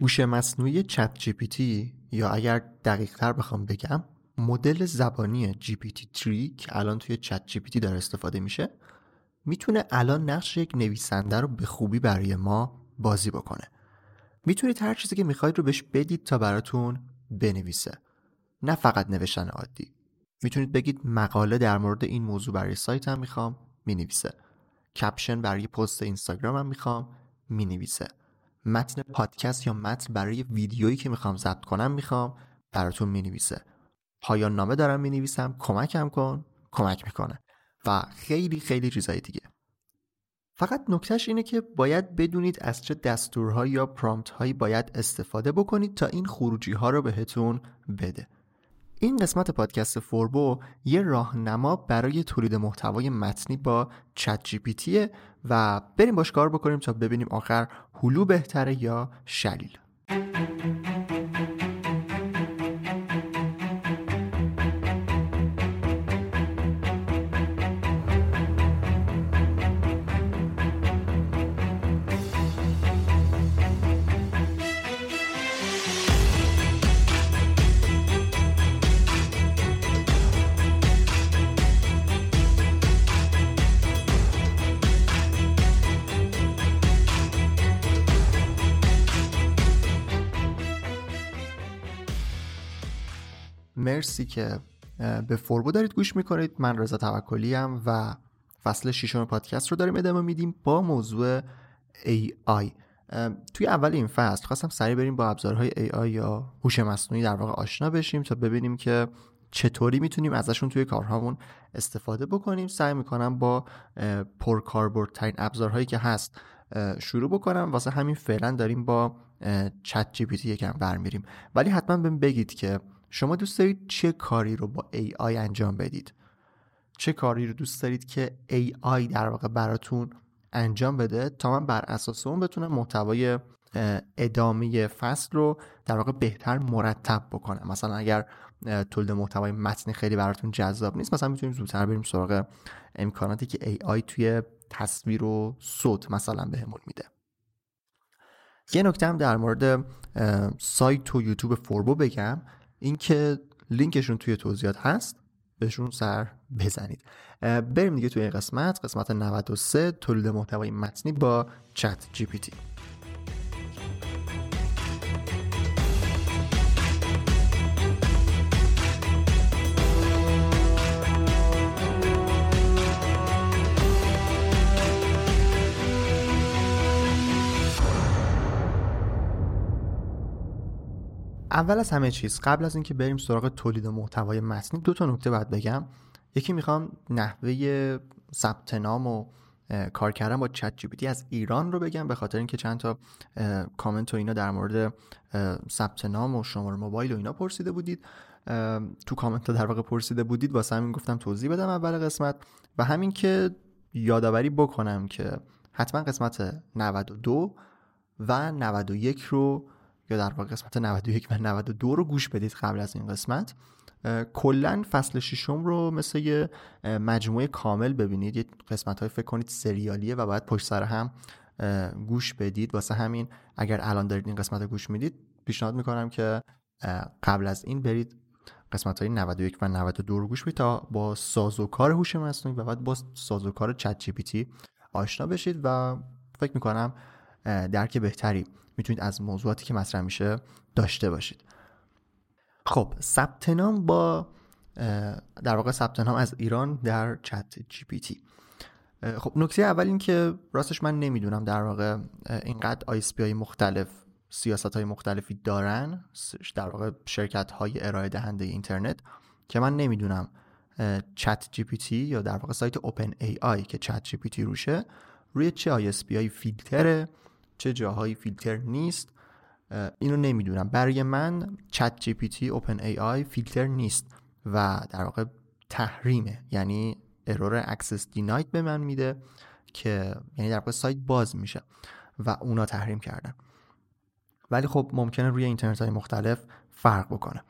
هوش مصنوعی چت جی پی تی یا اگر دقیق تر بخوام بگم مدل زبانی جی پی تی 3 که الان توی چت جی پی تی داره استفاده میشه می‌تونه الان نقش یک نویسنده رو به خوبی برای ما بازی بکنه. می‌تونید هر چیزی که می‌خواید رو بهش بدید تا براتون بنویسه. نه فقط نوشتن عادی. می‌تونید بگید مقاله در مورد این موضوع برای سایتم می‌خوام می‌نویسه کپشن برای پست اینستاگرامم می‌خوام می‌نویسه. متن پادکست یا متن برای ویدیویی که می‌خوام ضبط کنم می‌خوام براتون می‌نویسه. پایان نامه دارم می‌نویسم کمکم کن کمک می‌کنه. و خیلی خیلی چیزای دیگه. فقط نکتهش اینه که باید بدونید از چه دستورهایی یا پرامپت هایی باید استفاده بکنید تا این خروجی ها رو بهتون بده. این قسمت پادکست فوربو یه راهنما برای تولید محتوای متنی با چت جی پی و بریم باش کار بکنیم تا ببینیم آخر هلو بهتره یا شلیل. مرسی که به فوربو دارید گوش می‌کنید. من رضا توکلی ام و فصل ششم پادکست رو داریم ادامه میدیم با موضوع AI توی اول این فصل خواستم سریع بریم با ابزارهای AI یا هوش مصنوعی در واقع آشنا بشیم تا ببینیم که چطوری می‌تونیم ازشون توی کارهامون استفاده بکنیم. سعی می‌کنم با پرکاربردترین ابزارهایی که هست شروع بکنم. واسه همین فعلا داریم با چت جی پی تی یکم برمیریم. ولی حتما بهم بگید که شما دوست دارید چه کاری رو با AI انجام بدید؟ چه کاری رو دوست دارید که AI در واقع براتون انجام بده تا من بر اساس اون بتونم محتوای ادامه فصل رو در واقع بهتر مرتب بکنم؟ مثلا اگر تولید محتوای متنی خیلی براتون جذاب نیست مثلا می‌تونیم زودتر بریم سراغ امکاناتی که AI توی تصویر و صوت مثلا بهمون میده. یه نکته هم در مورد سایت و یوتیوب فوربو بگم. اینکه لینکشون توی توضیحات هست بهشون سر بزنید. بریم دیگه توی این قسمت قسمت 93 تولید محتوای متنی با چت جی پی تی. اول از همه چیز قبل از اینکه بریم سراغ تولید محتوای متنی دو تا نکته باید بگم. یکی می‌خوام نحوه ثبت نام و کار کردن با چت جی از ایران رو بگم به خاطر اینکه چند تا کامنت و اینا در مورد ثبت نام و شماره موبایل و اینا پرسیده بودید. تو کامنت در واقع پرسیده بودید واسه همین گفتم توضیح بدم اول قسمت. و همین که یادآوری بکنم که حتما قسمت 92 و 91 رو یا در واقع قسمت 91 و 92 رو گوش بدید قبل از این قسمت. کلا فصل ششم رو مثل یه مجموعه کامل ببینید. یه قسمت های فکر کنید سریالیه و باید پشت سر هم گوش بدید. واسه همین اگر الان دارید این قسمت رو گوش می‌دید پیشنهاد می‌کنم که قبل از این برید قسمت های 91 و 92 رو گوش بدید تا با سازوکار هوش مصنوعی و بعد با سازوکار چت جی پی تی آشنا بشید و فکر می‌کنم درک بهتری می‌تونید از موضوعاتی که مطرح میشه داشته باشید. خب ثبت نام با در واقع ثبت نام از ایران در چت جی پی تی. خب نکته اول این که راستش من نمی‌دونم در واقع اینقدر آی های مختلف سیاست های مختلفی دارن در واقع شرکت های ارائه دهنده اینترنت که من نمی‌دونم ChatGPT یا در واقع سایت اوپن ای آی که چت جی پی تی روشه روی چه ISP فیلتره چه جاهایی فیلتر نیست اینو نمی‌دونم. برای من چت جی پی تی اوپن ای آی فیلتر نیست و در واقع تحریمه. یعنی error access denied به من میده که یعنی در واقع سایت باز میشه و اونا تحریم کردن. ولی خب ممکنه روی اینترنت های مختلف فرق بکنه.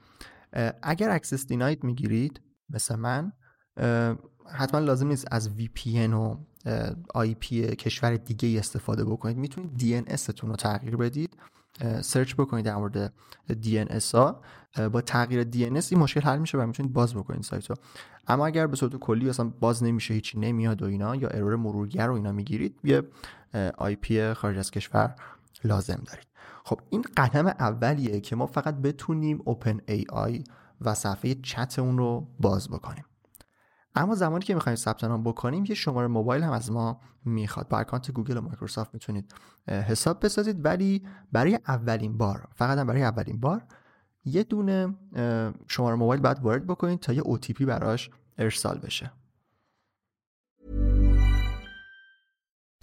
اگر access denied می‌گیرید مثل من حتما لازم نیست از VPN و IP کشور دیگه استفاده بکنید. می‌تونید DNS تون رو تغییر بدید. سرچ بکنید در مورد DNS ها. با تغییر DNS این مشکل حل میشه و می‌تونید باز بکنید سایت رو. اما اگر به صورت کلی اصلا باز نمیشه هیچی نمیاد و اینا یا error مرورگر و اینا می‌گیرید یه IP خارج از کشور لازم دارید. خب این قدم اولیه که ما فقط بتونیم OpenAI و صفحه چت اون رو باز بکنیم. اما زمانی که می‌خوایم ثبت نام بکنیم یه شماره موبایل هم از ما می‌خواد. با account گوگل و مایکروسافت می‌تونید حساب بسازید. ولی برای اولین بار فقط هم برای اولین بار یه دونه شماره موبایل باید وارد بکنید تا یه OTP براش ارسال بشه.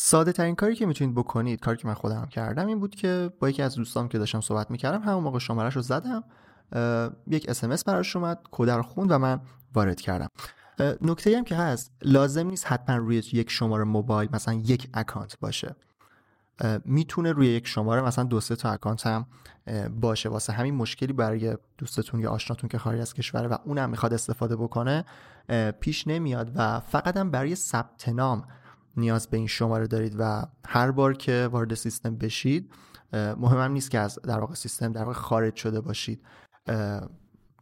ساده ترین کاری که می‌تونید بکنید کاری که من خودم کردم این بود که با یکی از دوستام که داشتم صحبت می‌کردم همون موقع شمارش رو زدم یک SMS براش اومد کد رو خوند و من وارد کردم. نکته هم که هست لازم نیست حتما روی یک شماره موبایل مثلا یک account باشه. می‌تونه روی یک شماره مثلا دو سه تا account هم باشه. واسه همین مشکلی برای دوستتون یا آشناتون که خارج از کشوره و اونم می‌خواد استفاده بکنه پیش نمیاد و فقط هم برای ثبت نام نیاز به این شماره دارید و هر بار که وارد سیستم بشید مهم هم نیست که از در واقع سیستم در واقع خارج شده باشید.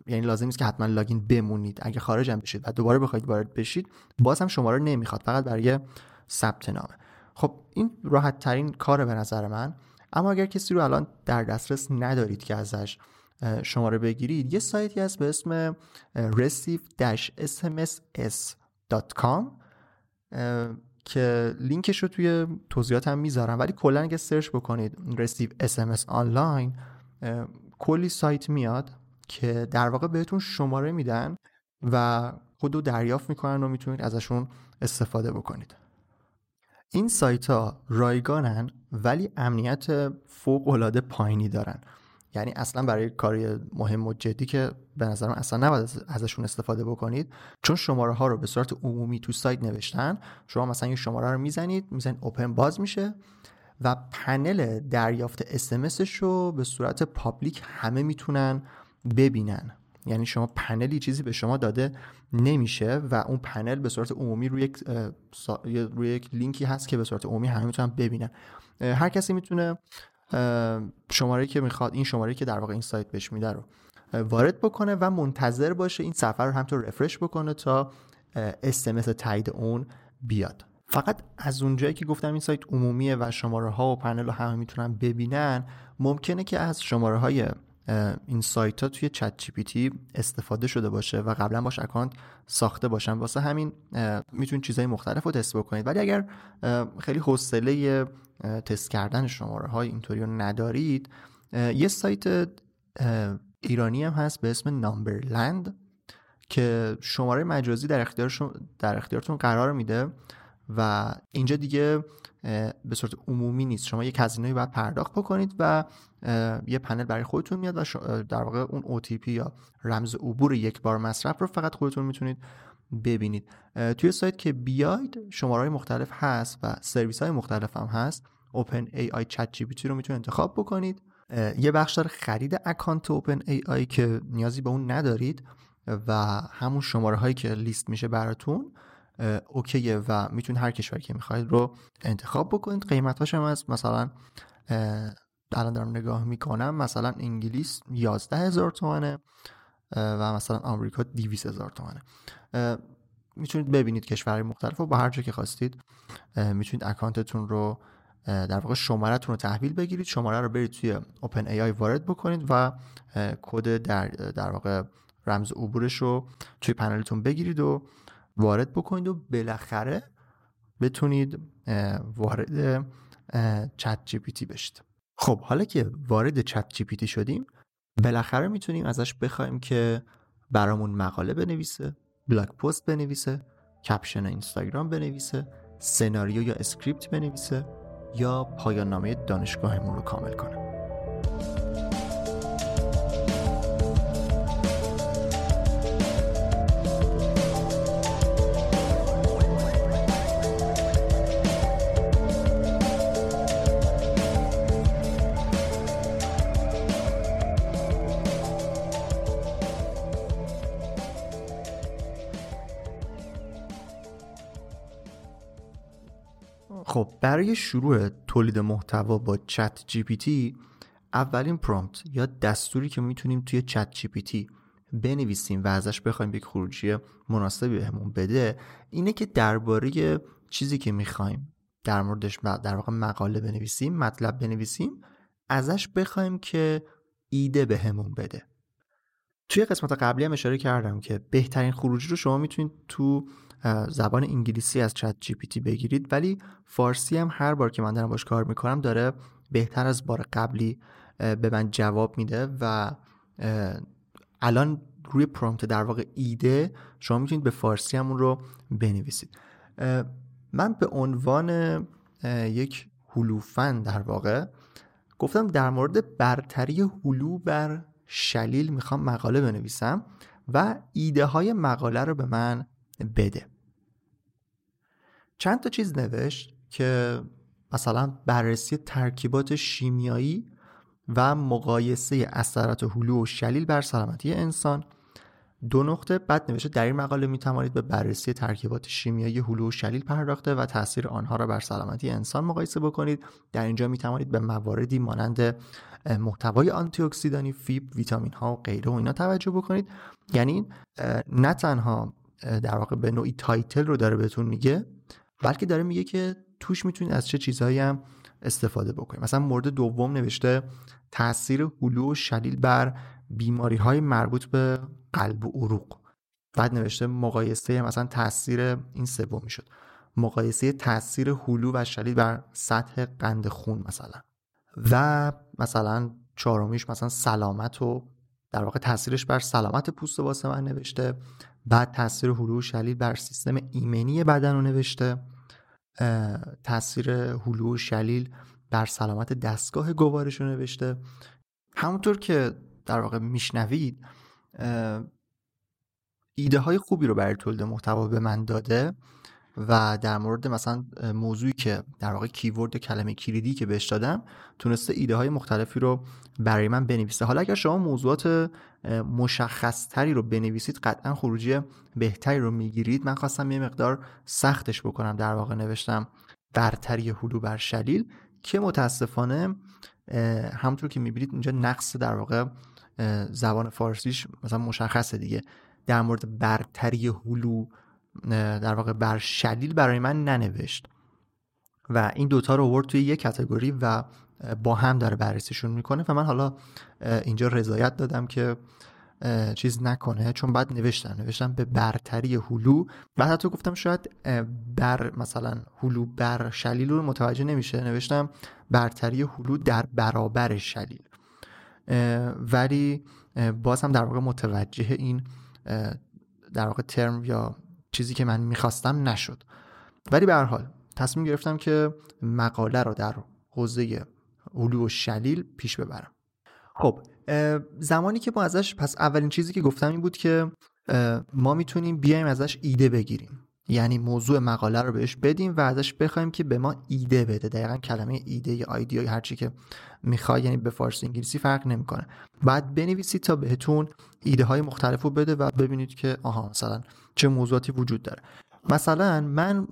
یعنی لازم نیست که حتما لاگین بمونید. اگه خارج هم بشید و دوباره بخواید وارد بشید باز هم شماره نمی‌خواد فقط برای ثبت نامه. خب این راحت ترین کاره به نظر من. اما اگر کسی رو الان در دسترس ندارید که ازش شماره بگیرید یه سایتی هست به اسم receive-sms.com که لینکش رو توی توضیحات هم می‌ذارم. ولی کلا اگه سرچ بکنید receive SMS آنلاین کلی سایت میاد که در واقع بهتون شماره میدن و خود دریافت می‌کنن و می‌تونید ازشون استفاده بکنید. این سایت ها رایگانن ولی امنیت فوق العاده پایینی دارن. یعنی اصلا برای کاری مهم و جدی که به نظرم اصلا نباید ازشون استفاده بکنید. چون شماره ها رو به صورت عمومی تو سایت نوشتن شما مثلا یه شماره رو می‌زنید می‌زنید اوپن باز میشه و پنل دریافت اسمسش رو به صورت پابلیک همه می‌تونن ببینن. یعنی شما پنلی چیزی به شما داده نمیشه و اون پنل به صورت عمومی روی یک روی یک لینکی هست که به صورت عمومی همه می‌تونن ببینن. هر کسی می‌تونه شماره که می‌خواد این شماره که در واقع این سایت بهش میده رو وارد بکنه و منتظر باشه این صفحه رو همطور رفرش بکنه تا اسمس تایید اون بیاد. فقط از اونجایی که گفتم این سایت عمومیه و شماره ها و پنل رو همه می‌تونن ببینن ممکنه که از شماره های این سایت ها توی ChatGPT استفاده شده باشه و قبلا باش account ساخته باشن. واسه همین می‌تونید چیزهای مختلف رو تست بکنید. ولی اگر خیلی حوصله تست کردن شماره های اینطوری رو ندارید یه سایت ایرانی هم هست به اسم Numberland که شماره مجازی در در اختیارتون قرار میده. و اینجا دیگه به صورت عمومی نیست. شما یک هزینه‌ای باید پرداخت بکنید و یه پنل برای خودتون میاد و در واقع اون OTP یا رمز عبور یک بار مصرف رو فقط خودتون می‌تونید ببینید. توی سایت که بیاید شماره های مختلف هست و سرویس های مختلف هم هست. Open AI Chat GPT رو می‌تونید انتخاب بکنید. یه بخش داره خرید اکانت Open AI که نیازی به اون ندارید و همون شماره هایی که لیست میشه براتون. اوکیه و می‌تونید هر کشوری که می‌خواید رو انتخاب بکنید قیمتاش هم از مثلا الان دارم نگاه می‌کنم مثلا انگلیس 11 هزار تومنه و مثلا آمریکا 200 هزار تومنه. می‌تونید ببینید کشورهای مختلف و با هر جا که خواستید. می‌تونید اکانتتون رو در واقع شمارهتون رو تحویل بگیرید. شماره رو برید توی اوپن ای آی وارد بکنید و کد در در واقع رمز عبورش رو توی پنلتون بگیرید و وارد بکنید و بالاخره بتونید وارد ChatGPT بشید. خب حالا که وارد ChatGPT شدیم بالاخره می‌تونیم ازش بخوایم که برامون مقاله بنویسه blog post بنویسه caption اینستاگرام بنویسه سناریو یا script بنویسه یا پایان نامه دانشگاهمون رو کامل کنه. خب برای شروع تولید محتوا با ChatGPT اولین prompt یا دستوری که می‌تونیم توی ChatGPT بنویسیم و ازش بخوایم یک خروجی مناسبی بهمون بده اینه که درباره چیزی که می‌خوایم در موردش در واقع مقاله بنویسیم مطلب بنویسیم ازش بخوایم که ایده بهمون بده. توی قسمت قبلی هم اشاره کردم که بهترین خروجی رو شما می‌تونید تو زبان انگلیسی از چت جی پی تی بگیرید. ولی فارسی هم هر بار که من دارم باش کار می‌کنم داره بهتر از بار قبلی به من جواب میده و الان روی پرومپت در واقع ایده شما می‌تونید به فارسی همون رو بنویسید. من به عنوان یک هلوفن در واقع گفتم در مورد برتری هلو بر شلیل می‌خوام مقاله بنویسم و ایده های مقاله رو به من بده. چند تا چیز نوشت که مثلا بررسی ترکیبات شیمیایی و مقایسه اثرات هلو و شلیل بر سلامتی انسان. دو نقطه بعد نوشته در این مقاله می توانید به بررسی ترکیبات شیمیایی هلو و شلیل پرداخته و تاثیر آنها را بر سلامتی انسان مقایسه بکنید. در اینجا می توانید به مواردی مانند محتوای آنتی اکسیدانی فیبر ویتامین ها و غیره و اینا توجه بکنید. یعنی نه تنها در واقع به نوعی title رو داره بهتون میگه بلکه داره میگه که توش می‌تونید از چه چیزهایی هم استفاده بکنید مثلا مورد دوم نوشته تاثیر هلو و شلیل بر بیماری های مربوط به قلب و عروق. بعد نوشته مقایسه مثلا تاثیر این سوم شد مقایسه تاثیر هلو و شلیل بر سطح قند خون مثلا. و مثلا چهارمیش مثلا سلامت و در واقع تاثیرش بر سلامت پوست واسه من نوشته. بعد تاثیر هلو شلیل بر سیستم ایمنی بدن رو نوشته. تاثیر هلو شلیل بر سلامت دستگاه گوارش رو نوشته. همونطور که در واقع میشنوید ایده های خوبی رو برای تولید محتوا به من داده. و در مورد مثلا موضوعی که در واقع کیورد کلمه کلیدی که بهش دادم تونسته ایده های مختلفی رو برای من بنویسه. حالا اگر شما موضوعات مشخص تری رو بنویسید قطعا خروجی بهتری رو می‌گیرید. من خواستم یه مقدار سختش بکنم در واقع نوشتم برتری هلو بر شلیل که متاسفانه همونطور که می‌بینید اینجا نقص در واقع زبان فارسیش مثلا مشخصه دیگه. در مورد برتری هلو در واقع بر شلیل برای من ننوشت. و این دوتا رو ورد توی یک کتگوری و با هم داره بررسیشون می‌کنه و من حالا اینجا رضایت دادم که چیز نکنه چون بعد نوشتم نوشتم به برتری هلو. بعد حتی گفتم شاید بر مثلا هلو بر شلیل رو متوجه نمیشه. نوشتم برتری هلو در برابر شلیل. ولی باز در واقع متوجه این در واقع ترم یا چیزی که من می‌خواستم نشد. ولی به هر حال تصمیم گرفتم که مقاله رو در حوزه علو و شلیل پیش ببرم. خب زمانی که ما ازش پس اولین چیزی که گفتم این بود که ما می‌تونیم بیایم ازش ایده بگیریم. یعنی موضوع مقاله رو بهش بدیم و ازش بخوایم که به ما ایده بده. دقیقا کلمه ایده یا آیدیا یا هرچی که می‌خوای یعنی به فارسی انگلیسی فرق نمی‌کنه. بعد بنویسید تا بهتون ایده های مختلف رو بده و ببینید که آها مثلا چه موضوعاتی وجود داره. مثلا من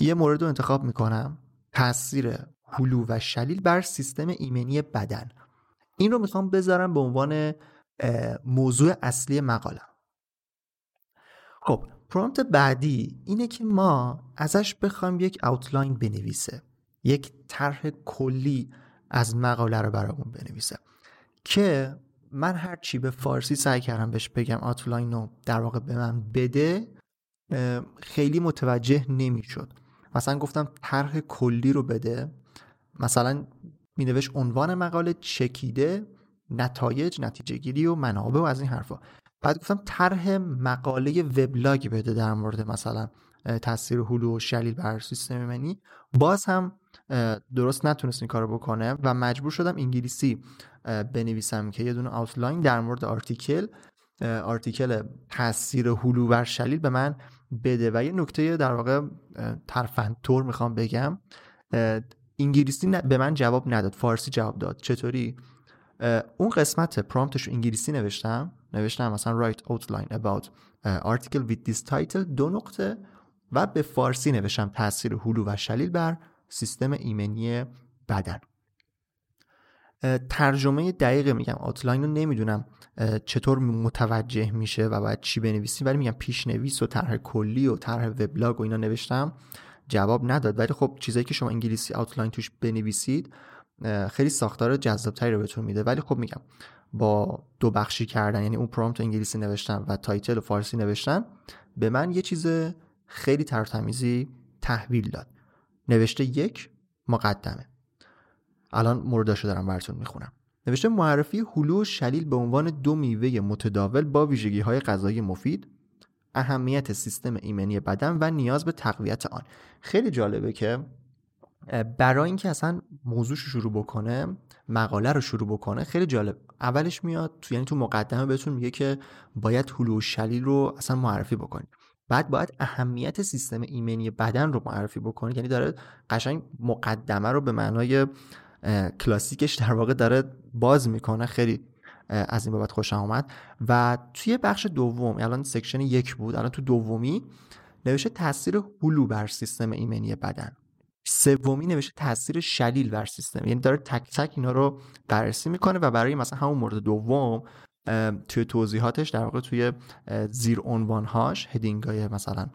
یه مورد رو انتخاب می‌کنم. تاثیر هلو و شلیل بر سیستم ایمنی بدن. این رو می‌خوام بذارم به عنوان موضوع اصلی مقاله. خب پرامپت بعدی اینه که ما ازش بخوایم یک اوتلاین بنویسه یک طرح کلی از مقاله رو برامون بنویسه که من هر چی به فارسی سعی کردم بهش بگم آوتلاین رو در واقع به من بده خیلی متوجه نمی‌شد. مثلا گفتم طرح کلی رو بده مثلا می عنوان مقاله چکیده نتایج نتیجه گیری و منابع و از این حرفا. بعد گفتم طرح مقاله وبلاگ بده در مورد مثلا تاثیر هلو و شلیل بر سیستم ایمنی باز هم درست نتونست این کارو بکنه و مجبور شدم انگلیسی بنویسم که یه دونه outline در مورد article article تاثیر هلو بر شلیل به من بده. و یه نکته در واقع ترفندطور می‌خوام بگم انگلیسی به من جواب نداد فارسی جواب داد. چطوری؟ اون قسمت prompt ش رو انگلیسی نوشتم. نوشتم مثلا write outline about article with this title دو نقطه و به فارسی نوشتم تاثیر هلو و شلیل بر سیستم ایمنی بدن. ترجمه دقیق میگم. آتلاین رو نمی‌دونم چطور متوجه میشه و باید چی بنویسیم ولی میگم پیشنویس و طرح کلی و طرح وبلاگ و اینا نوشتم جواب نداد. ولی خب چیزایی که شما انگلیسی آوتلاین توش بنویسید خیلی ساختار جذابتری رو بهتون میده. ولی خب میگم با دو بخشی کردن یعنی اون prompt انگلیسی نوشتن و title و فارسی نوشتن به من یه چیز خیلی ترتمیزی تحویل داد. نوشته یک مقدمه. الان مورداشو دارم براتون می‌خونم. نوشته معرفی هلو و شلیل به عنوان دو میوه متداول با ویژگی های غذایی مفید اهمیت سیستم ایمنی بدن و نیاز به تقویت آن. خیلی جالبه که برای اینکه اصلا موضوعش رو شروع بکنه مقاله رو شروع بکنه خیلی جالب. اولش میاد تو یعنی تو مقدمه بهتون میگه که باید هلو و شلیل رو اصلا معرفی بکنید. بعد باید اهمیت سیستم ایمنی بدن رو معرفی بکنید. یعنی داره قشنگ مقدمه رو به معنای کلاسیکش در واقع داره باز می‌کنه. خیلی از این بابت خوشم آمد و توی بخش دوم الان section یک بود الان تو دومی نوشته تاثیر هلو بر سیستم ایمنی بدن. سومی نوشته تاثیر شلیل بر سیستم. یعنی داره تک تک اینا رو بررسی می‌کنه و برای مثلا همون مورد دوم توی توضیحاتش در واقع توی زیر عنوانهاش هدینگ های مثلا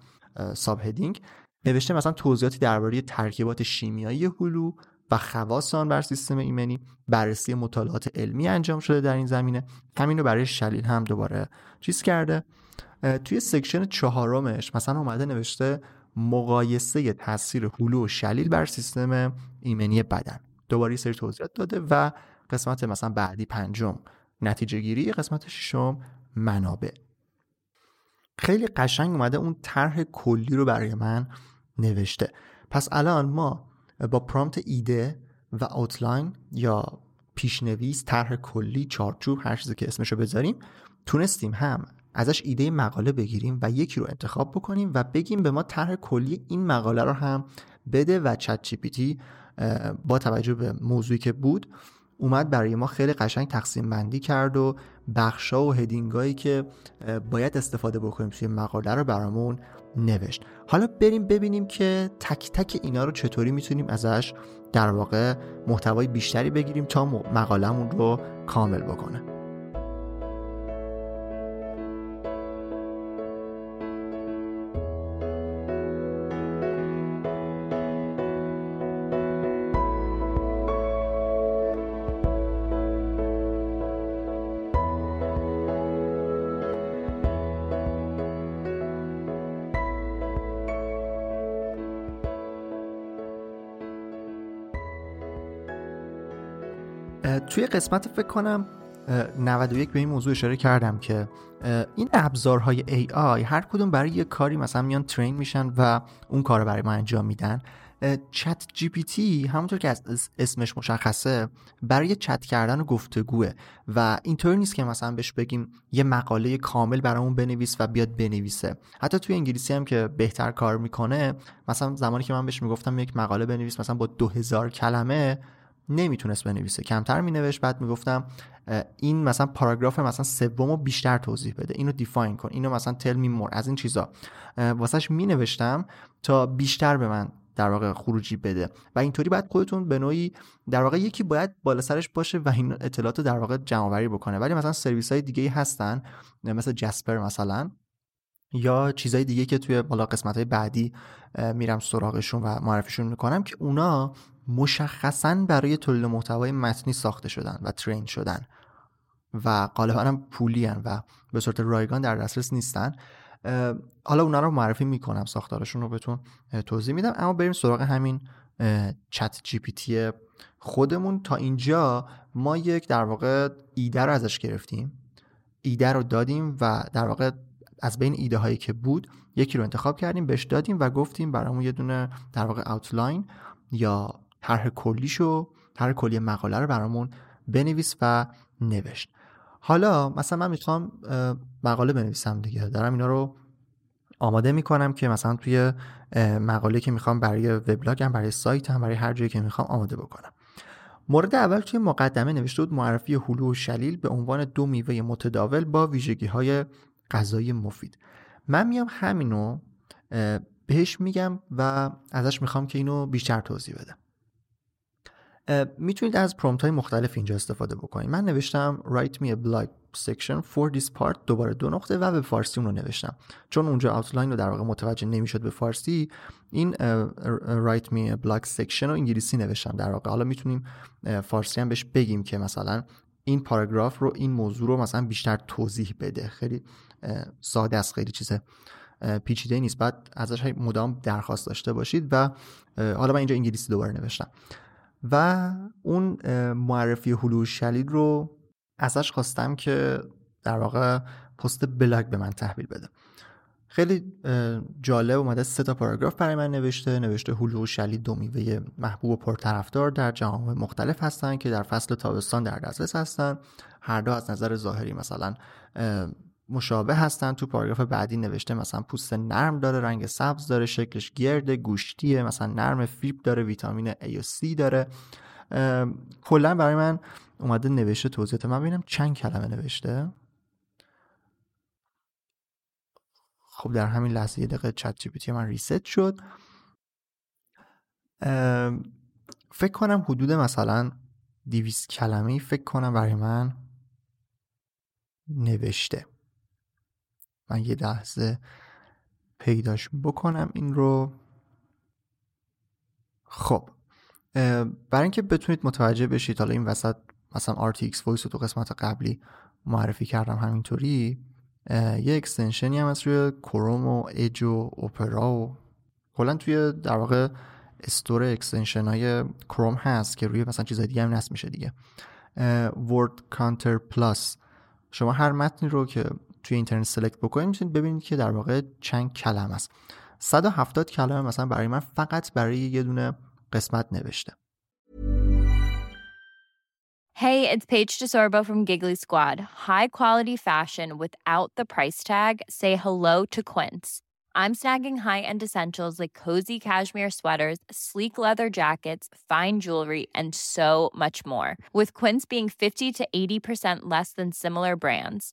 ساب هدینگ نوشته مثلا توضیحاتی درباره ترکیبات شیمیایی هلو و خواص آن بر سیستم ایمنی بررسی مطالعات علمی انجام شده در این زمینه. همین رو برای شلیل هم دوباره چیز کرده. توی section چهارمش مثلا اومده نوشته مقایسه تاثیر هلو و شلیل بر سیستم ایمنی بدن. دوباره سری توضیحات داده و قسمت مثلا بعدی پنجم نتیجه گیری قسمت ششم منابع. خیلی قشنگ اومده اون طرح کلی رو برای من نوشته. پس الان ما با prompt ایده و outline یا پیشنویس طرح کلی چارچوب هر چیزی که اسمشو بذاریم تونستیم هم ازش ایده مقاله بگیریم و یکی رو انتخاب بکنیم و بگیم به ما طرح کلی این مقاله رو هم بده و چت جی با توجه به موضوعی که بود اومد برای ما خیلی قشنگ تقسیم بندی کرد و بخشا و هدینگایی که باید استفاده بکنیم توی مقاله رو برامون نوشت. حالا بریم ببینیم که تک تک اینا رو چطوری می‌تونیم ازش در واقع محتوای بیشتری بگیریم تا مقالمون رو کامل بکنه. قسمت فکر کنم 91 به این موضوع اشاره کردم که این ابزارهای AI هر کدوم برای یه کاری مثلا میان ترین میشن و اون کار رو برای ما انجام میدن. چت جی پی تی همونطور که از اسمش مشخصه برای چت کردن و گفتگوه و اینطور نیست که مثلا بهش بگیم یه مقاله کامل برامون بنویس و بیاد بنویسه. حتی توی انگلیسی هم که بهتر کار می‌کنه مثلا زمانی که من بهش می‌گفتم یک مقاله بنویس مثلا با 2000 کلمه نمی‌تونست بنویسه. کمتر مینوشت بعد می‌گفتم این مثلا پاراگراف مثلا سوم رو بیشتر توضیح بده. اینو دیفاین کن. اینو مثلا تل می مور از این چیزا. واسهش مینوشتم تا بیشتر به من در واقع خروجی بده. و اینطوری باید خودتون به نوعی در واقع یکی باید بالا سرش باشه و این اطلاعات در واقع جمع بکنه. ولی مثلا سرویس های دیگه هستن مثل جسپر مثلا یا چیزهای دیگه که توی بالا قسمت های بعدی میرم سراغشون و معرفیشون می‌کنم که اونا مشخصا برای تولید محتوای متنی ساخته شدن و ترین شدن و غالبا هم پولی هن و به صورت رایگان در دسترس نیستن. حالا اونا رو معرفی می‌کنم ساختارشون رو بهتون توضیح میدم. اما بریم سراغ همین چت جی پی تی خودمون. تا اینجا ما یک در واقع ایده رو ازش گرفتیم. ایده رو دادیم و در واقع از بین ایده هایی که بود یکی رو انتخاب کردیم بهش دادیم و گفتیم برامون یه دونه در واقع اوتلاین یا طرح کلیشو طرح کلی مقاله رو برامون بنویس و نوشت. حالا مثلا من می‌خوام مقاله بنویسم دیگه. دارم اینا رو آماده می‌کنم که مثلا توی مقاله که می‌خوام برای وبلاگم برای سایتم برای هر جایی که می‌خوام آماده بکنم. مورد اول توی مقدمه نوشته بود معرفی هلو و شلیل به عنوان دو میوه متداول با ویژگی های غذایی مفید. من میام همینو بهش میگم و ازش می‌خوام که اینو بیشتر توضیح بده می‌تونید از پرومت های مختلف اینجا استفاده بکنید. من نوشتم write me a blog section for this part دوباره دو نقطه و به فارسی اون رو نوشتم. چون اونجا آوتلاین رو در واقع متوجه نمی‌شد به فارسی این write me a blog section رو انگلیسی نوشتم در واقع. حالا می‌تونیم فارسی هم بهش بگیم که مثلا این پاراگراف رو این موضوع رو مثلا بیشتر توضیح بده. خیلی ساده است خیلی چیزه پیچیده نیست. بعد ازش مدام درخواست داشته باشید و حالا من اینجا انگلیسی دوباره نوشتم. و اون معرفی هلو شلید رو ازش خواستم که در واقع پست بلاگ به من تحویل بده. خیلی جالب اومده سه تا پاراگراف برای من نوشته. نوشته هلو و شلید دو میوه محبوب و پرطرفدار در جوامع مختلف هستن که در فصل تابستان در دسترس هستن هر دو از نظر ظاهری مثلا مشابه هستن. تو پاراگراف بعدی نوشته مثلا پوست نرم داره رنگ سبز داره شکلش گرد گوشتیه. مثلا نرم فیب داره ویتامین A و C داره. کلا برای من اومده نوشته توضیحات. من ببینم چند کلمه نوشته. خب در همین لحظه یه دقیقه چت جی من ریست شد. فکر کنم حدود مثلا 200 کلمه فکر کنم برای من نوشته. من یه لحظه پیداش بکنم این رو. خب برای اینکه بتونید متوجه بشید حالا این وسط مثلا RTX Voice رو تو قسمت قبلی معرفی کردم همینطوری یه اکستنشنی هم از روی کروم و اج و اوپرا و کلا توی در واقع store extension های کروم هست که روی مثلا چیزای دیگه هم نصب میشه دیگه. Word Counter Plus. شما هر متنی رو که توی اینترنت سلکت بکنید میتونید ببینید که در واقع چند کلمه است 170 کلمه مثلا برای من فقط برای یه دونه قسمت نوشته Hey, it's Paige DeSorbo from Giggly Squad. High quality fashion without the price tag. Say hello to Quince. I'm snagging high-end essentials like cozy cashmere sweaters, sleek leather jackets, fine jewelry, and so much more. With Quince being 50 to 80% less than similar brands.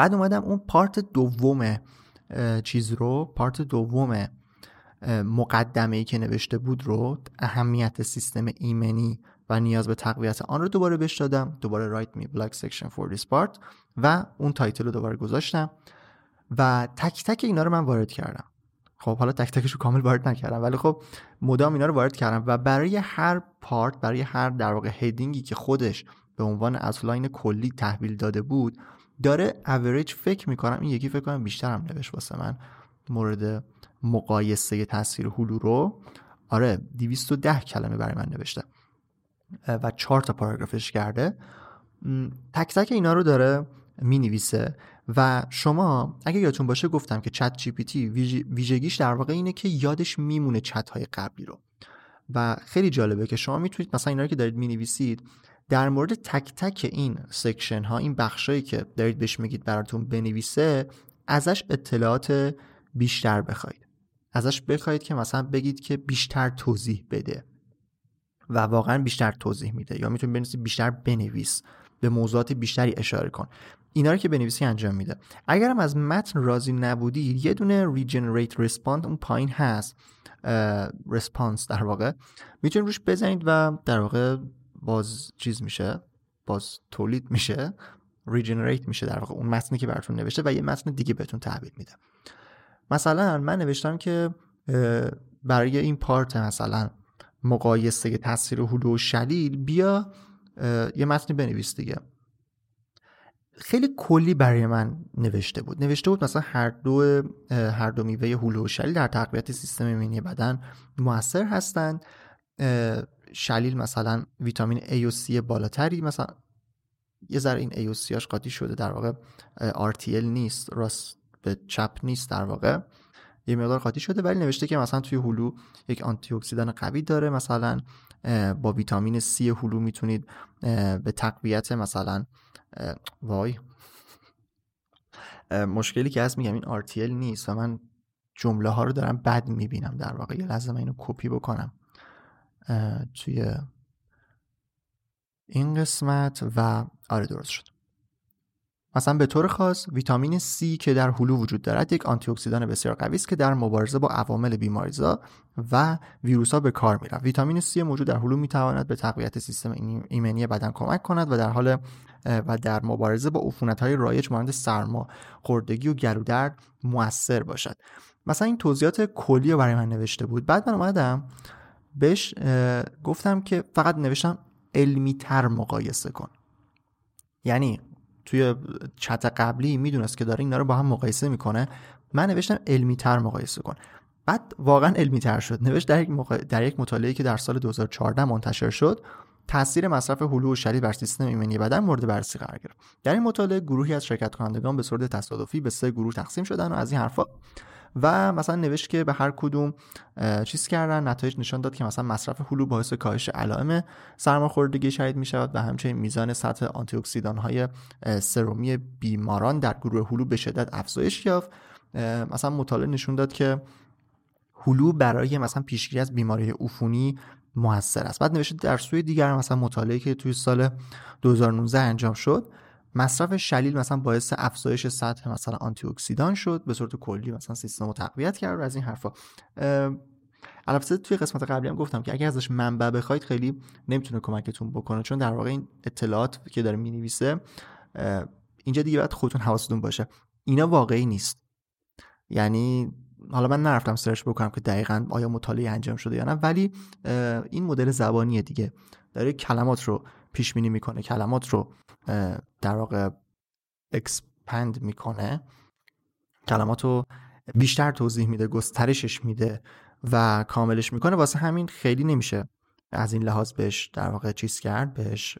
بعد اومدم اون part دوم چیز رو part دوم مقدمه ای که نوشته بود رو اهمیت سیستم ایمنی و نیاز به تقویت آن رو دوباره بهش دادم دوباره write me blog section for this part و اون title رو دوباره گذاشتم و تک تک اینا رو من وارد کردم. خب حالا تک تکش رو کامل وارد نکردم ولی خب مدام اینا رو وارد کردم و برای هر part برای هر در واقع heading ی که خودش به عنوان outline کلی تحویل داده بود داره اوریج فکر می‌کنم این یکی فکر کنم بیشتر هم نوشت واسه من مورد مقایسه تاثیر هلو رو. آره 210 کلمه برای من نوشته. و چهار تا پاراگرافش کرده. تک تک اینا رو داره می نویسه و شما اگه یادتون باشه گفتم که ChatGPT ویژگیش در واقع اینه که یادش میمونه چت های قبلی رو. و خیلی جالبه که شما می‌تونید مثلا اینا رو که دارید می نویسید در مورد تک تک این section ها این بخشایی که دارید بهش میگید براتون بنویسه ازش اطلاعات بیشتر بخواید. ازش بخواید که مثلا بگید که بیشتر توضیح بده و واقعا بیشتر توضیح میده یا می‌تونید بنویسید بیشتر بنویس به موضوعات بیشتری اشاره کن. اینا رو که بنویسی انجام میده. اگرم از متن راضی نبودید یه دونه regenerate respond اون پایین هست response در واقع. می‌تونید روش بزنید و در واقع باز چیز میشه باز تولید میشه regenerate میشه در واقع اون متنی که براتون نوشته و یه متن دیگه بهتون تحویل میده. مثلا من نوشتم که برای این part مثلا مقایسه تاثیر هلو و شلیل بیا یه متنی بنویس دیگه. خیلی کلی برای من نوشته بود. نوشته بود مثلا هر دو هر دو میوه هلو و شلیل در تقویت سیستم ایمنی بدن موثر هستند شلیل مثلا ویتامین A و C بالاتری مثلا یه ذره این A و C قاطی شده در واقع RTL نیست راست به چپ نیست در واقع. یه مقدار قاطی شده ولی نوشته که مثلا توی هلو یک آنتی اکسیدان قوی داره مثلا با ویتامین C هلو می‌تونید به تقویت مثلا وای. مشکلی که هست میگم این RTL نیست و من جمله ها رو دارم بد می‌بینم در واقع. یه لحظه اینو کپی بکنم. توی این قسمت و آره درست شد. مثلا به طور خاص ویتامین C که در هلو وجود دارد یک آنتی اکسیدان بسیار قوی است که در مبارزه با عوامل بیماریزا و ویروس ها به کار می‌رود. ویتامین C موجود در هلو می‌تواند به تقویت سیستم ایمنی بدن کمک کند و در حال و در مبارزه با عفونت های رایج مانند سرما خوردگی و گلودرد موثر باشد. مثلا این توضیحات کلی رو برای من نوشته بود. بعد من اومدم بهش گفتم که فقط نوشتم علمی تر مقایسه کن. یعنی توی چت قبلی می‌دونست که داره اینا رو با هم مقایسه می‌کنه. من نوشتم علمی تر مقایسه کن. بعد واقعا علمی تر شد. نوشت در یک, در یک مطالعه که در سال 2014 منتشر شد تاثیر مصرف هلو و شدید بر سیستم ایمنی بدن مورد بررسی قرار گرفت. در این مطالعه گروهی از شرکت کنندگان به صورت تصادفی به سه گروه تقسیم شدن و از این حرفا و مثلا نوشت که به هر کدوم چیز کردن. نتایج نشان داد که مثلا مصرف هلو باعث کاهش علائم سرماخوردگی شدید می شود و همچنین میزان سطح آنتی اکسیدان های سرومی بیماران در گروه هلو به شدت افزایش یافت. مثلا مطالعه نشون داد که هلو برای مثلا پیشگیری از بیماری عفونی موثر است. بعد نوشته در سوی دیگر مثلا مطالعه که توی سال 2019 انجام شد مصرف شلیل مثلا باعث افزایش سطح مثلا آنتی اکسیدان شد به صورت کلی مثلا سیستم رو تقویت کرد و از این حرفا. البته توی قسمت قبلی هم گفتم که اگر ازش منبع بخواید خیلی نمی‌تونه کمکتون بکنه چون در واقع این اطلاعات که داره می‌نویسه اینجا دیگه باید خودتون حواستون باشه. اینا واقعی نیست. یعنی حالا من نرفتم search بکنم که دقیقا آیا مطالعه انجام شده یا نه ولی این مدل زبانیه دیگه. داره کلمات رو پیش بینی می‌کنه کلمات رو در واقع expand می‌کنه. کلمات رو بیشتر توضیح میده گسترشش میده و کاملش می‌کنه. واسه همین خیلی نمیشه از این لحاظ بهش در واقع چیز کرد بهش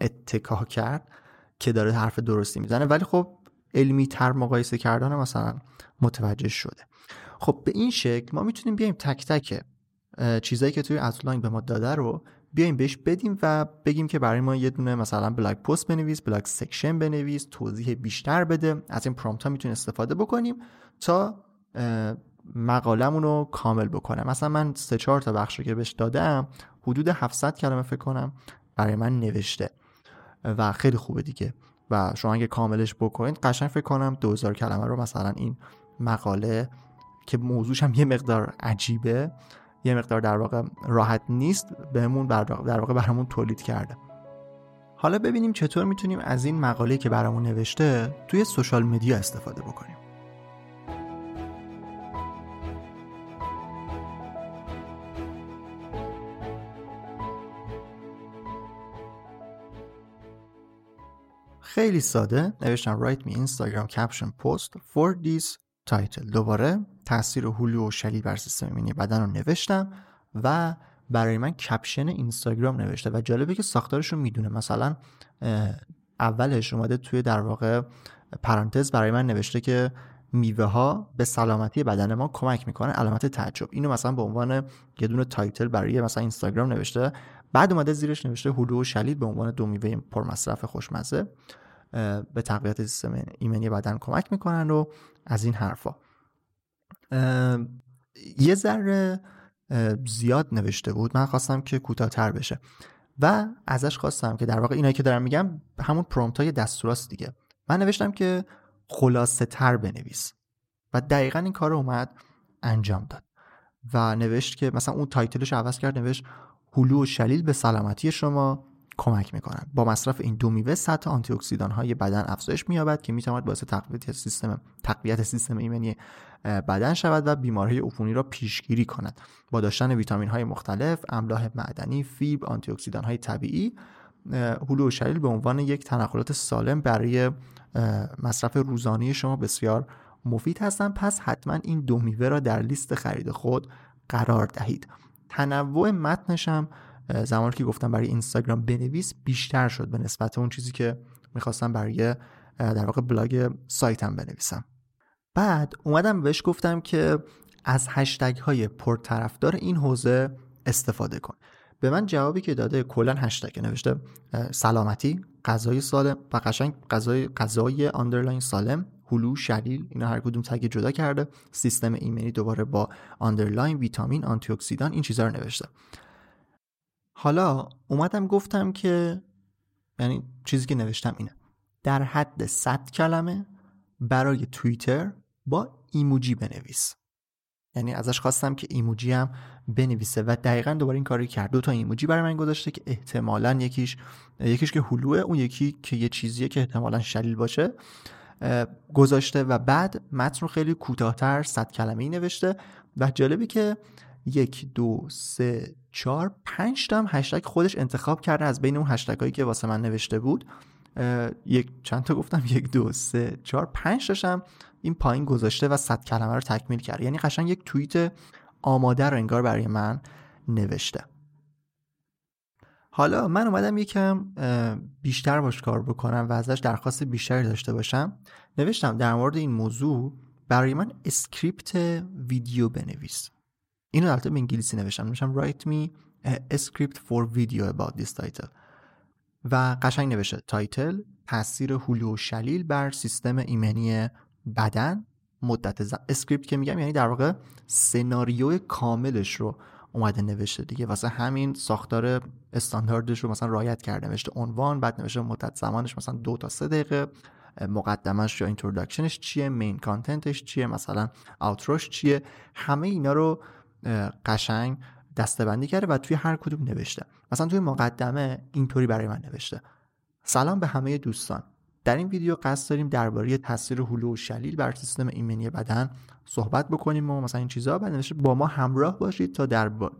اتکا کرد که داره حرف درستی می‌زنه. ولی خب علمی تر مقایسه کردن مثلا متوجه شده. خب به این شکل ما می‌تونیم بیایم تک تک چیزایی که توی outline به ما داده رو بیایم بهش بدیم و بگیم که برای ما یه دونه مثلا blog post بنویس blog section بنویس توضیح بیشتر بده. از این prompt ها می‌تونیم استفاده بکنیم تا مقالمون رو کامل بکنم. مثلا من سه چهار تا بخش رو که بهش دادم حدود 700 کلمه فکر کنم برای من نوشته و خیلی خوبه دیگه. و شما اگه کاملش بکنید قشنگ فکر کنم 2000 کلمه رو مثلا این مقاله که موضوعش هم یه مقدار عجیبه یه مقدار در واقع راحت نیست بهمون در واقع برامون تولید کرده. حالا ببینیم چطور می‌تونیم از این مقاله که برامون نوشته توی سوشال مدیا استفاده بکنیم. خیلی ساده نوشتم write me Instagram caption post for this title. دوباره تاثیر هلو و شلیل بر سیستم ایمنی بدن رو نوشتم و برای من caption اینستاگرام نوشته و جالبه که ساختارش رو می‌دونه. مثلا اولش اومده توی در واقع پرانتز برای من نوشته که میوه ها به سلامتی بدن ما کمک می‌کنه علامت تعجب. اینو مثلا به عنوان یه دونه title برای مثلا اینستاگرام نوشته. بعد اومده زیرش نوشته هلو و شلیل به عنوان دو میوه پرمصرف خوشمزه به تقویت سیستم ایمنی بدن کمک می‌کنن و از این حرفا. یه ذره زیاد نوشته بود. من خواستم که کوتاهتر بشه. و ازش خواستم که در واقع اینایی که دارم میگم همون پرومپت های دستوراست دیگه. من نوشتم که خلاصه تر بنویس. و دقیقا این کار اومد انجام داد. و نوشت که مثلا اون title ش عوض کرد نوشت هلو و شلیل به سلامتی شما. کمک می‌کنن. با مصرف این دو میوه سطح آنتی اکسیدان های بدن افزایش مییابد که می‌تواند باعث تقویت سیستم تقویت سیستم ایمنی بدن شود و بیماری عفونی را پیشگیری کند. با داشتن ویتامین های مختلف املاح معدنی فیبر آنتی اکسیدان های طبیعی هلو و شلیل به عنوان یک تنقلات سالم برای مصرف روزانه شما بسیار مفید هستند. پس حتما این دو میوه را در لیست خرید خود قرار دهید. تنوع متنش هم زمانی که گفتم برای اینستاگرام بنویس بیشتر شد به نسبت اون چیزی که می‌خواستم برای در واقع بلاگ سایتم بنویسم. بعد اومدم بهش گفتم که از هشتگ های پرطرفدار این حوزه استفاده کن. به من جوابی که داده کلا هشتگ نوشته سلامتی غذای سالم و قشنگ غذای غذای underline سالم هلو شلیل اینا هر کدوم tag جدا کرده سیستم ایمنی دوباره با underline ویتامین آنتی اکسیدان این چیزا رو نوشته. حالا اومدم گفتم که یعنی چیزی که نوشتم اینه. در حد 100 کلمه برای توییتر با ایموجی بنویس. یعنی ازش خواستم که ایموجی هم بنویسه و دقیقا دوباره این کاری کرد. دو تا ایموجی برای من گذاشته که احتمالا یکیش یکیش که هلوه اون یکی که یه چیزیه که احتمالا شلیل باشه گذاشته و بعد متن رو خیلی کوتاهتر صد کلمه ای نوشته. و جالبی که یک دو سه چهار پنج تا هم هشتگ خودش انتخاب کرده از بین اون هشتگ هایی که واسه من نوشته بود. یک چند تا گفتم؟ یک دو سه چهار پنج تاشم این پایین گذاشته و صد کلمه رو تکمیل کرده. یعنی قشنگ یک توییت آماده رو انگار برای من نوشته. حالا من اومدم یکم بیشتر باش کار بکنم و ازش درخواست بیشتری داشته باشم. نوشتم در مورد این موضوع برای من script ویدیو بنویس. اینو البته به انگلیسی نوشتم. نوشتم write me a script for video about this title. و قشنگ نوشته title تاثیر هلو و شلیل بر سیستم ایمنی بدن. مدت زمان script که میگم یعنی در واقع سناریو کاملش رو اومده نوشته دیگه. واسه همین ساختار استانداردش رو مثلا رعایت کرده. نوشته عنوان بعد نوشته مدت زمانش مثلا دو تا سه دقیقه. مقدمش یا introduction ش چیه؟ main content ش چیه؟ مثلا outro ش چیه؟ همه اینا رو قشنگ دسته‌بندی کرده و توی هر کدوم نوشته. مثلا توی مقدمه اینطوری برای من نوشته. سلام به همه دوستان. در این ویدیو قصد داریم درباره تاثیر هلو و شلیل بر سیستم ایمنی بدن صحبت بکنیم و مثلا این چیزها بعد با ما همراه باشید تا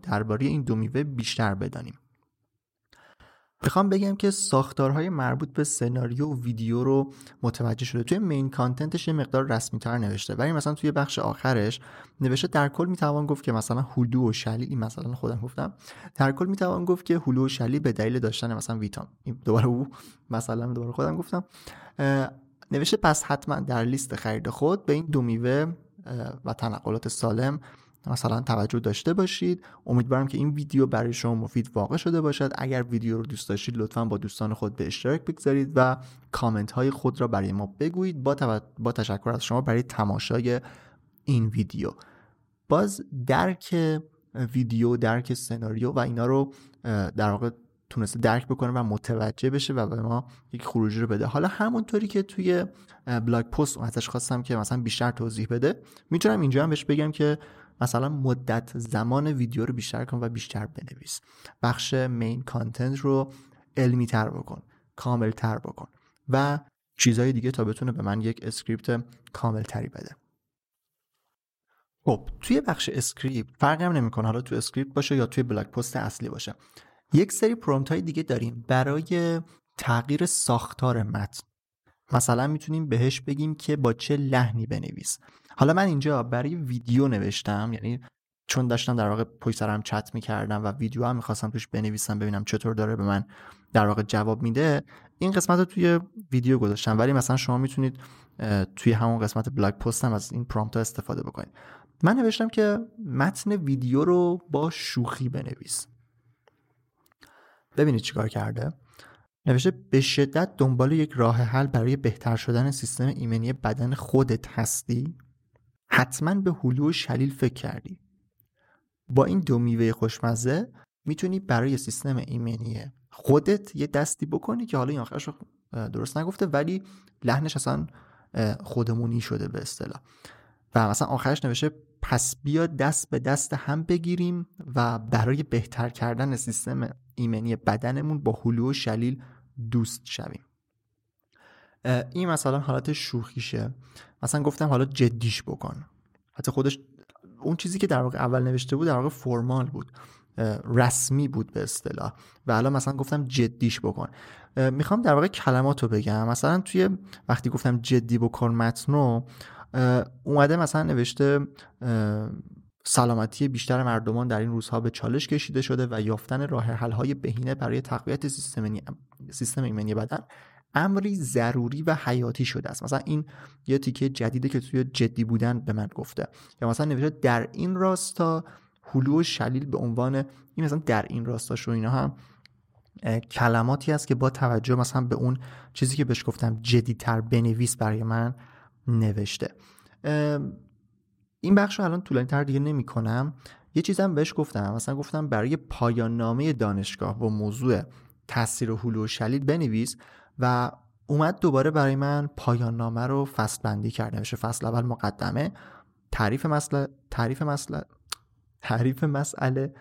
درباره این دو میوه بیشتر بدانیم. می‌خوام بگم که ساختارهای مربوط به سناریو و ویدیو رو متوجه شده. توی مین کانتنتش یه مقدار رسمی تر نوشته. ولی مثلا توی بخش آخرش نوشته در کل می‌توان گفت که مثلا هلو و شلی مثلا خودم گفتم. در کل می‌توان گفت که هلو و شلی به دلیل داشتن مثلا ویتام. دوباره او مثلا دوباره خودم گفتم. نوشته پس حتما در لیست خرید خود به این دو میوه و تنقلات سالم مثلا توجه داشته باشید. امیدوارم که این ویدیو برای شما مفید واقع شده باشد. اگر ویدیو رو دوست داشتید لطفا با دوستان خود به اشتراک بگذارید و کامنت های خود را برای ما بگویید. با, با تشکر از شما برای تماشای این ویدیو. باز درک ویدیو درک سناریو و اینا رو در واقع تونسته درک بکنه و متوجه بشه و به ما یک خروجی رو بده. حالا همونطوری که توی بلاگ پست ازش خواستم که مثلا بیشتر توضیح بده می‌تونم اینجا هم بهش بگم که مثلا مدت زمان ویدیو رو بیشتر کن و بیشتر بنویس. بخش مین کانتنت رو علمی تر بکن کامل تر بکن و چیزهای دیگه تا بتونه به من یک script کامل تری بده. خب توی بخش script فرقی هم نمی‌کنه حالا تو script باشه یا توی blog post اصلی باشه. یک سری prompt های دیگه داریم برای تغییر ساختار متن. مثلا می‌تونیم بهش بگیم که با چه لحنی بنویس. حالا من اینجا برای ویدیو نوشتم یعنی چون داشتم در واقع پشت سرم چت می‌کردم و ویدیو هم می‌خواستم توش بنویسم ببینم چطور داره به من در واقع جواب میده این قسمت رو توی ویدیو گذاشتم. ولی مثلا شما می‌تونید توی همون قسمت بلاگ پستم از این پرامپت استفاده بکنید. من نوشتم که متن ویدیو رو با شوخی بنویس. ببینید چیکار کرده. نوشته به شدت دنبال یک راه حل برای بهتر شدن سیستم ایمنی بدن خودت هستی؟ حتما به هلو و شلیل فکر کردی. با این دو میوه خوشمزه می‌تونی برای سیستم ایمنی خودت یه دستی بکنی که حالا این آخرش درست نگفته ولی لحنش اصلا خودمونی شده به اصطلاح. و مثلا آخرش نوشته پس بیا دست به دست هم بگیریم و برای بهتر کردن سیستم ایمنی بدنمون با هلو و شلیل دوست شویم. این مثلا حالت شوخیشه. مثلا گفتم حالا جدیش بکن. حتی خودش اون چیزی که در واقع اول نوشته بود در واقع فرمال بود. رسمی بود به اصطلاح. و حالا مثلا گفتم جدیش بکن. می‌خوام در واقع کلمات رو بگم. مثلا توی وقتی گفتم جدی بکن متنو اومده مثلا نوشته سلامتی بیشتر مردمان در این روزها به چالش کشیده شده و یافتن راه حل های بهینه برای تقویت سیستم سیستم ایمنی بدن امری ضروری و حیاتی شده است. مثلا این یه تیکه جدیده که توی جدی بودن به من گفته. یا مثلا نوشته در این راستا هلو و شلیل به عنوان این مثلا در این راستا شو اینا هم کلماتی است که با توجه مثلا به اون چیزی که بهش گفتم جدیتر بنویس برای من نوشته. این بخش رو الان طولانی تر دیگه نمی کنم یه چیزم بهش گفتم. مثلا گفتم برای پایان نامه دانشگاه با موضوع تاثیر هلو و شلیل بنویس و اومد دوباره برای من پایان نامه رو فصل بندی کرده. میشه فصل اول مقدمه. تعریف مسئله تعریف مسئله تعریف مسئله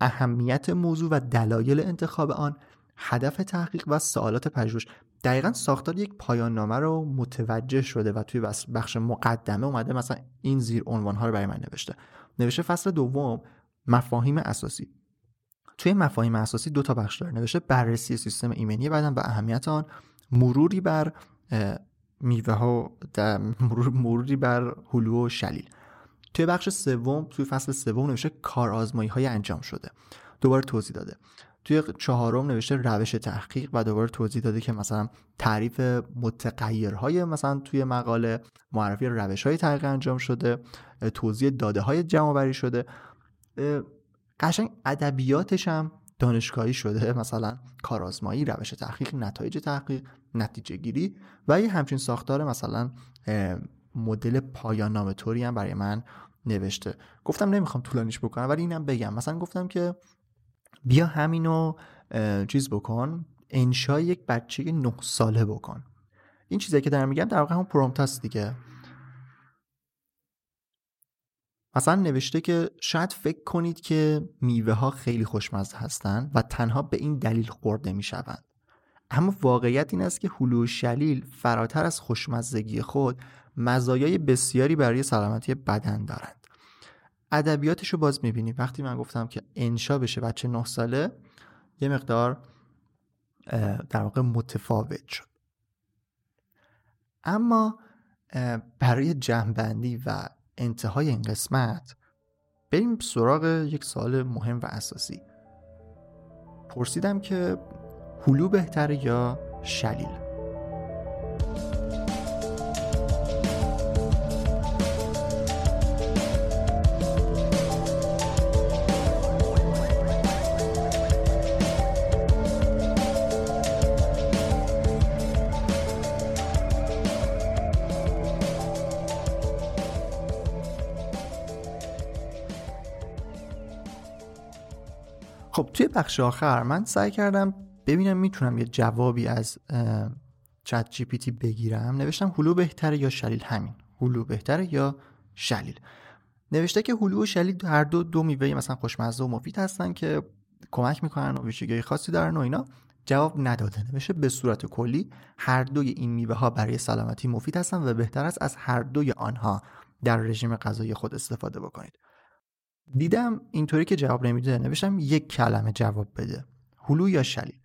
اهمیت موضوع و دلایل انتخاب آن هدف تحقیق و سوالات پژوهش. دقیقا ساختار یک پایان نامه رو متوجه شده و توی بخش مقدمه اومده مثلا این زیر عنوان ها رو برای من نوشته. نوشته فصل دوم مفاهیم اساسی. توی مفاهیم اساسی دو تا بخش داره. نوشته بررسی سیستم ایمنی بدن و اهمیت آن. مروری بر میوه ها مروری بر هلو و شلیل. توی بخش سوم توی فصل سوم نوشته کار آزمایی های انجام شده. دوباره توضیح داده. توی چهارم نوشته روش تحقیق و دوباره توضیح داده که مثلا تعریف متغیرهای مثلا توی مقاله معرفی روش های تحقیق انجام شده توضیح داده های جمع شده. قشنگ ادبیاتش هم دانشگاهی شده. مثلا کارآزمایی روش تحقیق نتایج تحقیق نتیجه گیری و یه همچین ساختار مثلا مدل پایان نامه طوری هم برای من نوشته. گفتم نمی‌خوام طولانیش بکنم ولی اینم بگم. مثلا گفتم که بیا همینو چیز بکن انشای یک بچه نه ساله بکن. این چیزی که دارم میگم در واقع همون پرومپت دیگه. مثلا نوشته که شاید فکر کنید که میوه ها خیلی خوشمزه هستند و تنها به این دلیل خورده می‌شوند. اما واقعیت این است که هلو شلیل فراتر از خوشمزگی خود مزایای بسیاری برای سلامتی بدن دارند. ادبیاتش رو باز می‌بینیم وقتی من گفتم که انشا بشه بچه نه ساله یه مقدار در واقع متفاوت شد. اما برای جمعبندی و انتهای این قسمت بریم سراغ یک سال مهم و اساسی. پرسیدم که هلو بهتره یا شلیل؟ بخش آخر من سعی کردم ببینم می‌تونم یه جوابی از چت جی پی تی بگیرم. نوشتم هلو بهتره یا شلیل؟ همین. هلو بهتره یا شلیل؟ نوشته که هلو و شلیل هر دو دو میوه مثلا خوشمزه و مفید هستن که کمک می‌کنن و ویژگی خاصی دارن و اینا. جواب نداده. نوشته به صورت کلی هر دوی این میوه ها برای سلامتی مفید هستن و بهتر است از هر دوی آنها. در رژیم غذایی خود استفاده بکنید. دیدم اینطوری که جواب نمیده نوشتم یک کلمه جواب بده هلو یا شلیل.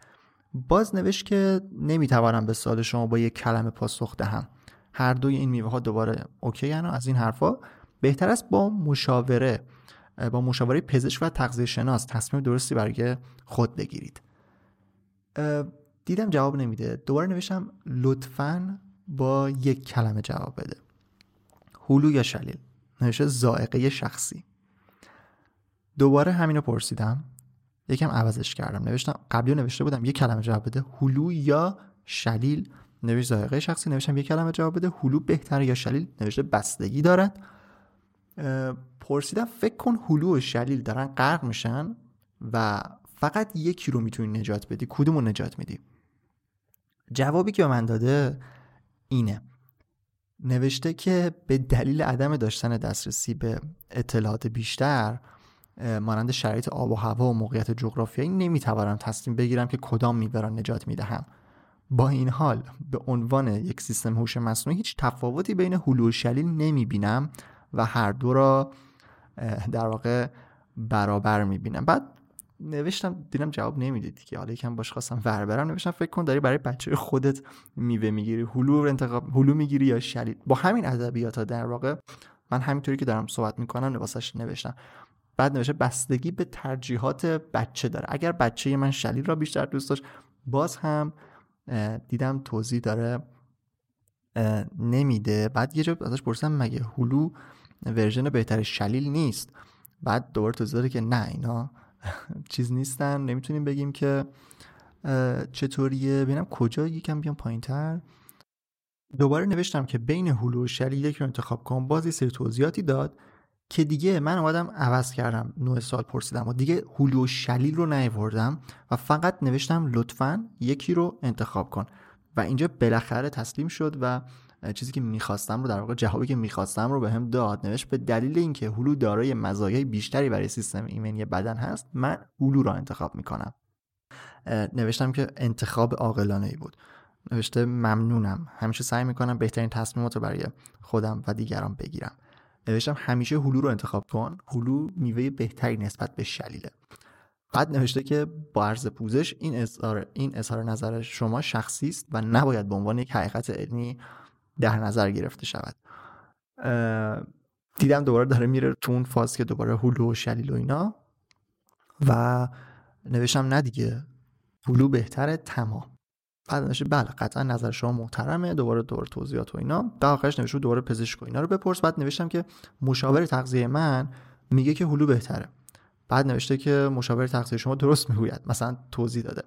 باز نوشت که نمی‌توانم به سوال شما با یک کلمه پاسخ دهم. هر دوی این میوه ها دوباره اوکی و از این حرفا. بهتر است با مشاوره با مشاوره پزشک و تغذیه شناس تصمیم درستی برای خود بگیرید. دیدم جواب نمیده. دوباره نوشتم لطفا با یک کلمه جواب بده. هلو یا شلیل. نوشته زائقه شخصی. دوباره همینو پرسیدم. یکم عوضش کردم. نوشتم قبلی نوشته بودم یک کلمه جواب بده. هلو یا شلیل؟ نوشت ذائقه شخصی نوشتم یک کلمه جواب بده. هلو بهتره یا شلیل؟ نوشته بستگی دارد. پرسیدم فکر کن هلو و شلیل دارن غرق میشن و فقط یکی رو می‌تونی نجات بدی. کدوم رو نجات میدی؟ جوابی که به من داده اینه. نوشته که به دلیل عدم داشتن دسترسی به اطلاعات بیشتر مانند شرایط آب و هوا و موقعیت جغرافیایی نمی‌توانم تصمیم بگیرم که کدام میوه را نجات می‌دهم. با این حال به عنوان یک سیستم هوش مصنوعی هیچ تفاوتی بین هلو و شلیل نمی‌بینم و هر دو را در واقع برابر می‌بینم. بعد نوشتم دیدم جواب نمی‌دید که حالا یکم باش خواستم ور برم. نوشتم فکر کن داری برای بچه خودت میوه می‌گیری. هلو انتخاب هلو می‌گیری یا شلیل. با همین ادبیات در واقع من همینطوری که دارم صحبت می‌کنم لباسش نوشتم. بعد نوشته بستگی به ترجیحات بچه داره. اگر بچه من شلیل را بیشتر دوست داشت باز هم دیدم توضیح داره نمیده. بعد یه جا ازش پرسیدم مگه هلو ورژن بهتر شلیل نیست؟ بعد دوباره توضیح داره که نه اینا چیز نیستن. نمی‌تونیم بگیم که چطوریه. ببینم کجا یکم بیام پایین تر دوباره نوشتم که بین هلو و شلیل یک رو انتخاب کن. باز یه سری توضیحاتی داد. که دیگه من اومدم عوض کردم نوع سال پرسیدم و دیگه هلو و شلیل رو نیوردم و فقط نوشتم لطفا یکی رو انتخاب کن. و اینجا بالاخره تسلیم شد و چیزی که می‌خواستم رو در واقع جوابی که می‌خواستم رو به هم داد. نوشت به دلیل اینکه هلو دارای مزایای بیشتری برای سیستم ایمنی بدن هست من هلو رو انتخاب می‌کنم. نوشتم که انتخاب عاقلانه ای بود. نوشته ممنونم. همیشه سعی می‌کنم بهترین تصمیمات رو برای خودم و دیگران بگیرم. نوشتم همیشه هلو رو انتخاب کن. هلو میوه بهتری نسبت به شلیله. بعد نوشته که با عرض پوزش این اظهار این اظهار نظر شما شخصی است و نباید به عنوان یک حقیقت علمی در نظر گرفته شود. دیدم دوباره داره میره تو اون فاز که دوباره هلو و شلیل و اینا. و نوشتم نه دیگه هلو بهتره تمام. بعد نوشته بله قطعا نظر شما محترمه دوباره دور توضیحات و اینا. در آخرش نوشته دوباره پزشک و اینا رو بپرس. بعد نوشتم که مشاور تغذیه من میگه که هلو بهتره. بعد نوشته که مشاور تغذیه شما درست می‌گوید مثلا توضیح داده.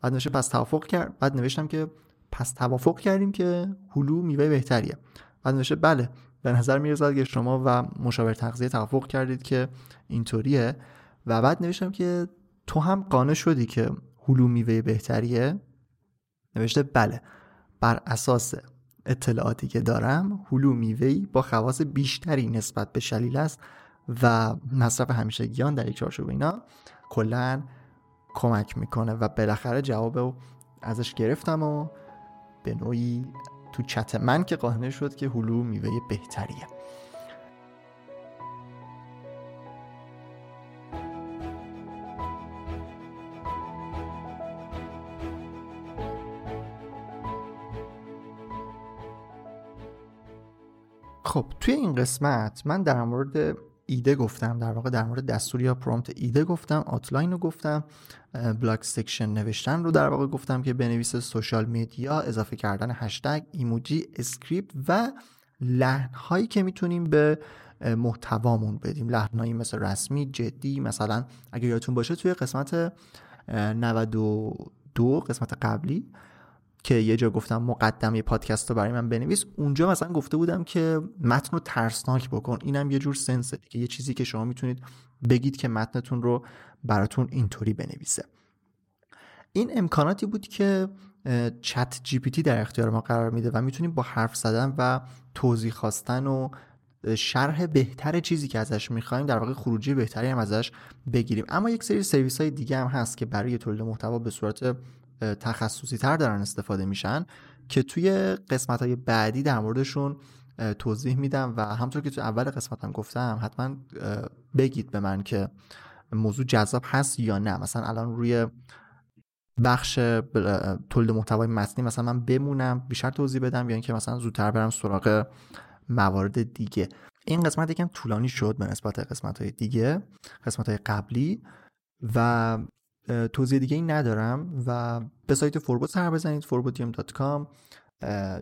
بعد نوشته پس توافق کرد. بعد نوشتم که پس توافق کردیم که هلو میوه بهتریه. بعد نوشته بله به نظر می‌رسد که شما و مشاور تغذیه توافق کردید که اینطوریه. و بعد نوشتم که تو هم قانع شدی که هلو میوه بهتریه. نوشته بله بر اساس اطلاعاتی که دارم هلو میوهی با خواص بیشتری نسبت به شلیل است و مصرف همیشگیان در یک چارچوب اینا کلا کمک می‌کنه و بالاخره جواب ازش گرفتم و به نوعی تو چت من که قانع شد که هلو میوه بهتریه. خب توی این قسمت من در مورد ایده گفتم در واقع در مورد دستور یا prompt ایده گفتم outline رو گفتم blog section نوشتن رو در واقع گفتم که بنویس social media اضافه کردن هشتگ ایموجی script و لحن هایی که می‌تونیم به محتوامون بدیم. لحنهایی مثل رسمی جدی مثلا اگر یادتون باشه توی قسمت 92 قسمت قبلی که یه جا گفتم مقدمه پادکست رو برای من بنویس اونجا مثلا گفته بودم که متن رو ترسناک بکن. اینم یه جور sense ه که یه چیزی که شما می‌تونید بگید که متنتون رو براتون اینطوری بنویسه. این امکاناتی بود که چت جی پی تی در اختیار ما قرار میده و می‌تونیم با حرف زدن و توضیح خواستن و شرح بهتر چیزی که ازش می‌خوایم در واقع خروجی بهتری هم ازش بگیریم. اما یک سری سرویس های دیگه هم هست که برای تولید محتوا به صورت تخصصی تر دارن استفاده میشن که توی قسمت های بعدی در موردشون توضیح میدم و همطور که تو اول قسمتم گفتم حتما بگید به من که موضوع جذاب هست یا نه. مثلا الان روی بخش تولید محتوای متنی مثلا من بمونم بیشتر توضیح بدم یا اینکه مثلا زودتر برم سراغ موارد دیگه. این قسمت یکم طولانی شد به نسبت قسمت های دیگه قسمت های قبلی و توضیح دیگه این ندارم و به سایت فوربو سر بزنید forbodium.com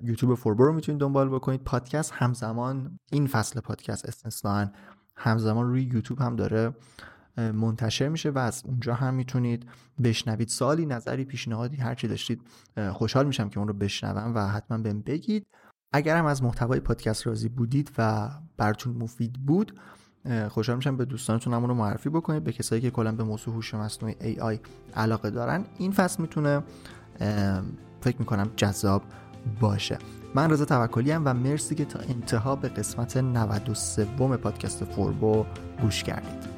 یوتیوب فوربو رو می‌تونید دنبال بکنید. پادکست همزمان این فصل پادکست استثناا همزمان روی یوتیوب هم داره منتشر میشه و از اونجا هم می‌تونید بشنوید. سالی نظری پیشنهادی هرچی داشتید خوشحال میشم که اون رو بشنوم و حتما بهم بگید. اگر هم از محتوای پادکست راضی بودید و براتون مفید بود خوشحال میشم به دوستانتون رو معرفی بکنید به کسایی که کلا به موضوع هوش مصنوعی AI علاقه دارن. این فصل می‌تونه فکر می‌کنم جذاب باشه. من رضا توکلی و مرسی که تا انتها به قسمت 93 پادکست فوربو گوش کردید.